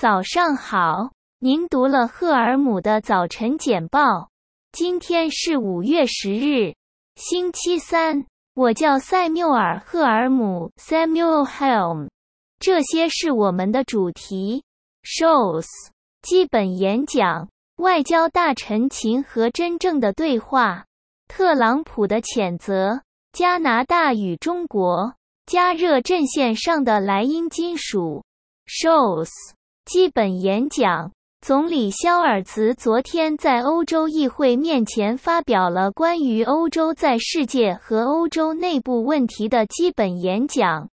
早上好，您读了赫尔姆的早晨简报。今天是五月十日，星期三。我叫塞缪尔·赫尔姆 （Samuel Helm）。这些是我们的主题：shows 基本演讲、外交大臣秦和真正的对话、特朗普的谴责、加拿大与中国、加热阵线上的莱茵金属。shows 基本演讲。总理肖尔茨昨天在欧洲议会面前发表了关于欧洲在世界和欧洲内部问题的基本演讲。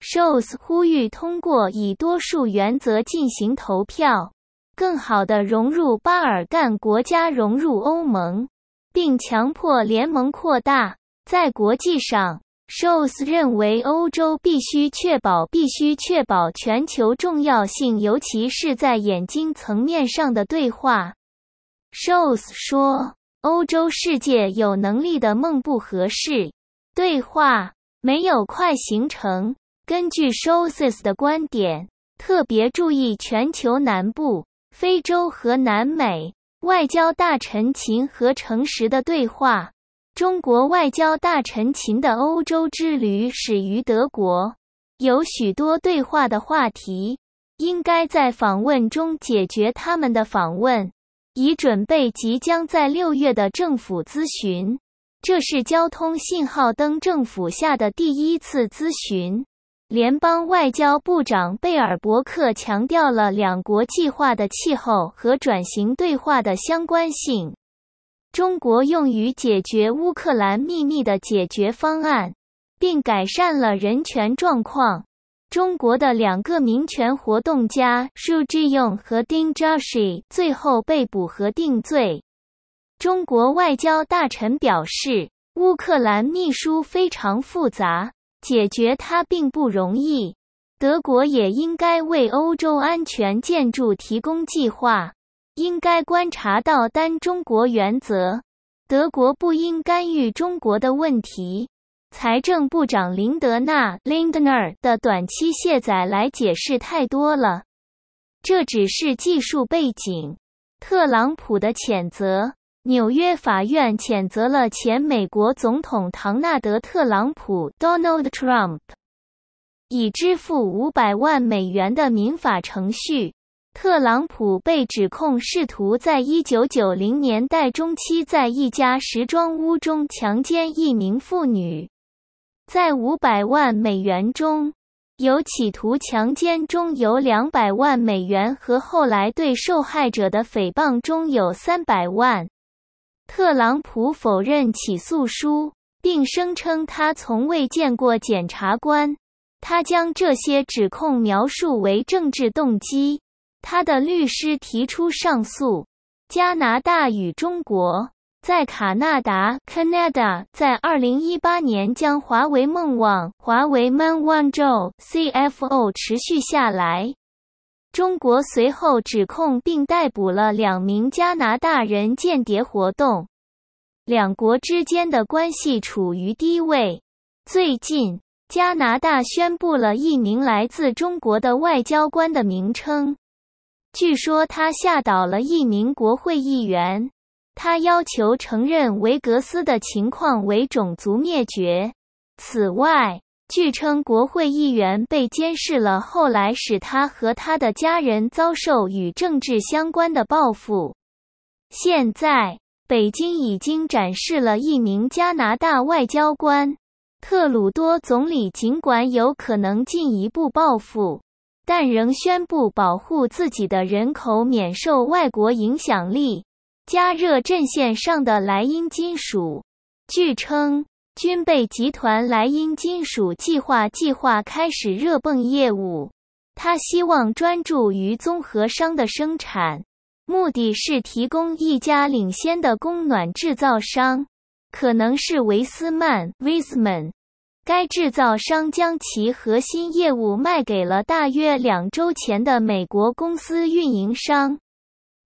Scholz 呼吁通过以多数原则进行投票，更好地融入巴尔干国家融入欧盟，并强迫联盟扩大。在国际上。Scholz 认为，欧洲必须确保必须确保全球重要性，尤其是在眼睛层面上的对话。Scholz 说：“欧洲世界有能力的梦不合适，对话没有快形成。”根据 Scholz 的观点，特别注意全球南部、非洲和南美外交大臣秦和诚实的对话。中国外交大臣秦的欧洲之旅始于德国，有许多对话的话题，应该在访问中解决他们的访问，以准备即将在六月的政府咨询。这是交通信号灯政府下的第一次咨询。联邦外交部长贝尔伯克强调了两国计划的气候和转型对话的相关性。中国用于解决乌克兰秘密的解决方案，并改善了人权状况。中国的两个民权活动家舒志勇和丁扎西最后被捕和定罪。中国外交大臣表示，乌克兰秘书非常复杂，解决它并不容易。德国也应该为欧洲安全建筑提供计划。应该观察到单中国原则，德国不应干预中国的问题。财政部长林德纳 （Lindner） 的短期卸载来解释太多了，这只是技术背景。特朗普的谴责，纽约法院谴责了前美国总统唐纳德·特朗普 （Donald Trump） 已支付五百万美元的民法程序。特朗普被指控试图在1990年代中期在一家时装屋中强奸一名妇女，在500万美元中有企图强奸中有200万美元和后来对受害者的诽谤中有300万。特朗普否认起诉书，并声称他从未见过检察官。他将这些指控描述为政治动机。他的律师提出上诉。加拿大与中国在卡纳达 （Canada） 在二零一八年将华为梦网华为 Man One Zhou CFO 持续下来。中国随后指控并逮捕了两名加拿大人间谍活动。两国之间的关系处于低位。最近，加拿大宣布了一名来自中国的外交官的名称。据说他吓倒了一名国会议员。他要求承认维格斯的情况为种族灭绝。此外，据称国会议员被监视了，后来使他和他的家人遭受与政治相关的报复。现在，北京已经展示了一名加拿大外交官。特鲁多总理尽管有可能进一步报复。但仍宣布保护自己的人口免受外国影响力。加热阵线上的莱茵金属，据称，军备集团莱茵金属计划计划开始热泵业务。他希望专注于综合商的生产，目的是提供一家领先的供暖制造商，可能是维斯曼 （Wisman）。该制造商将其核心业务卖给了大约两周前的美国公司运营商。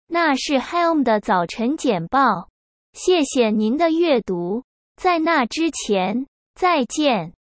那是 Helm 的早晨简报。谢谢您的阅读。在那之前，再见。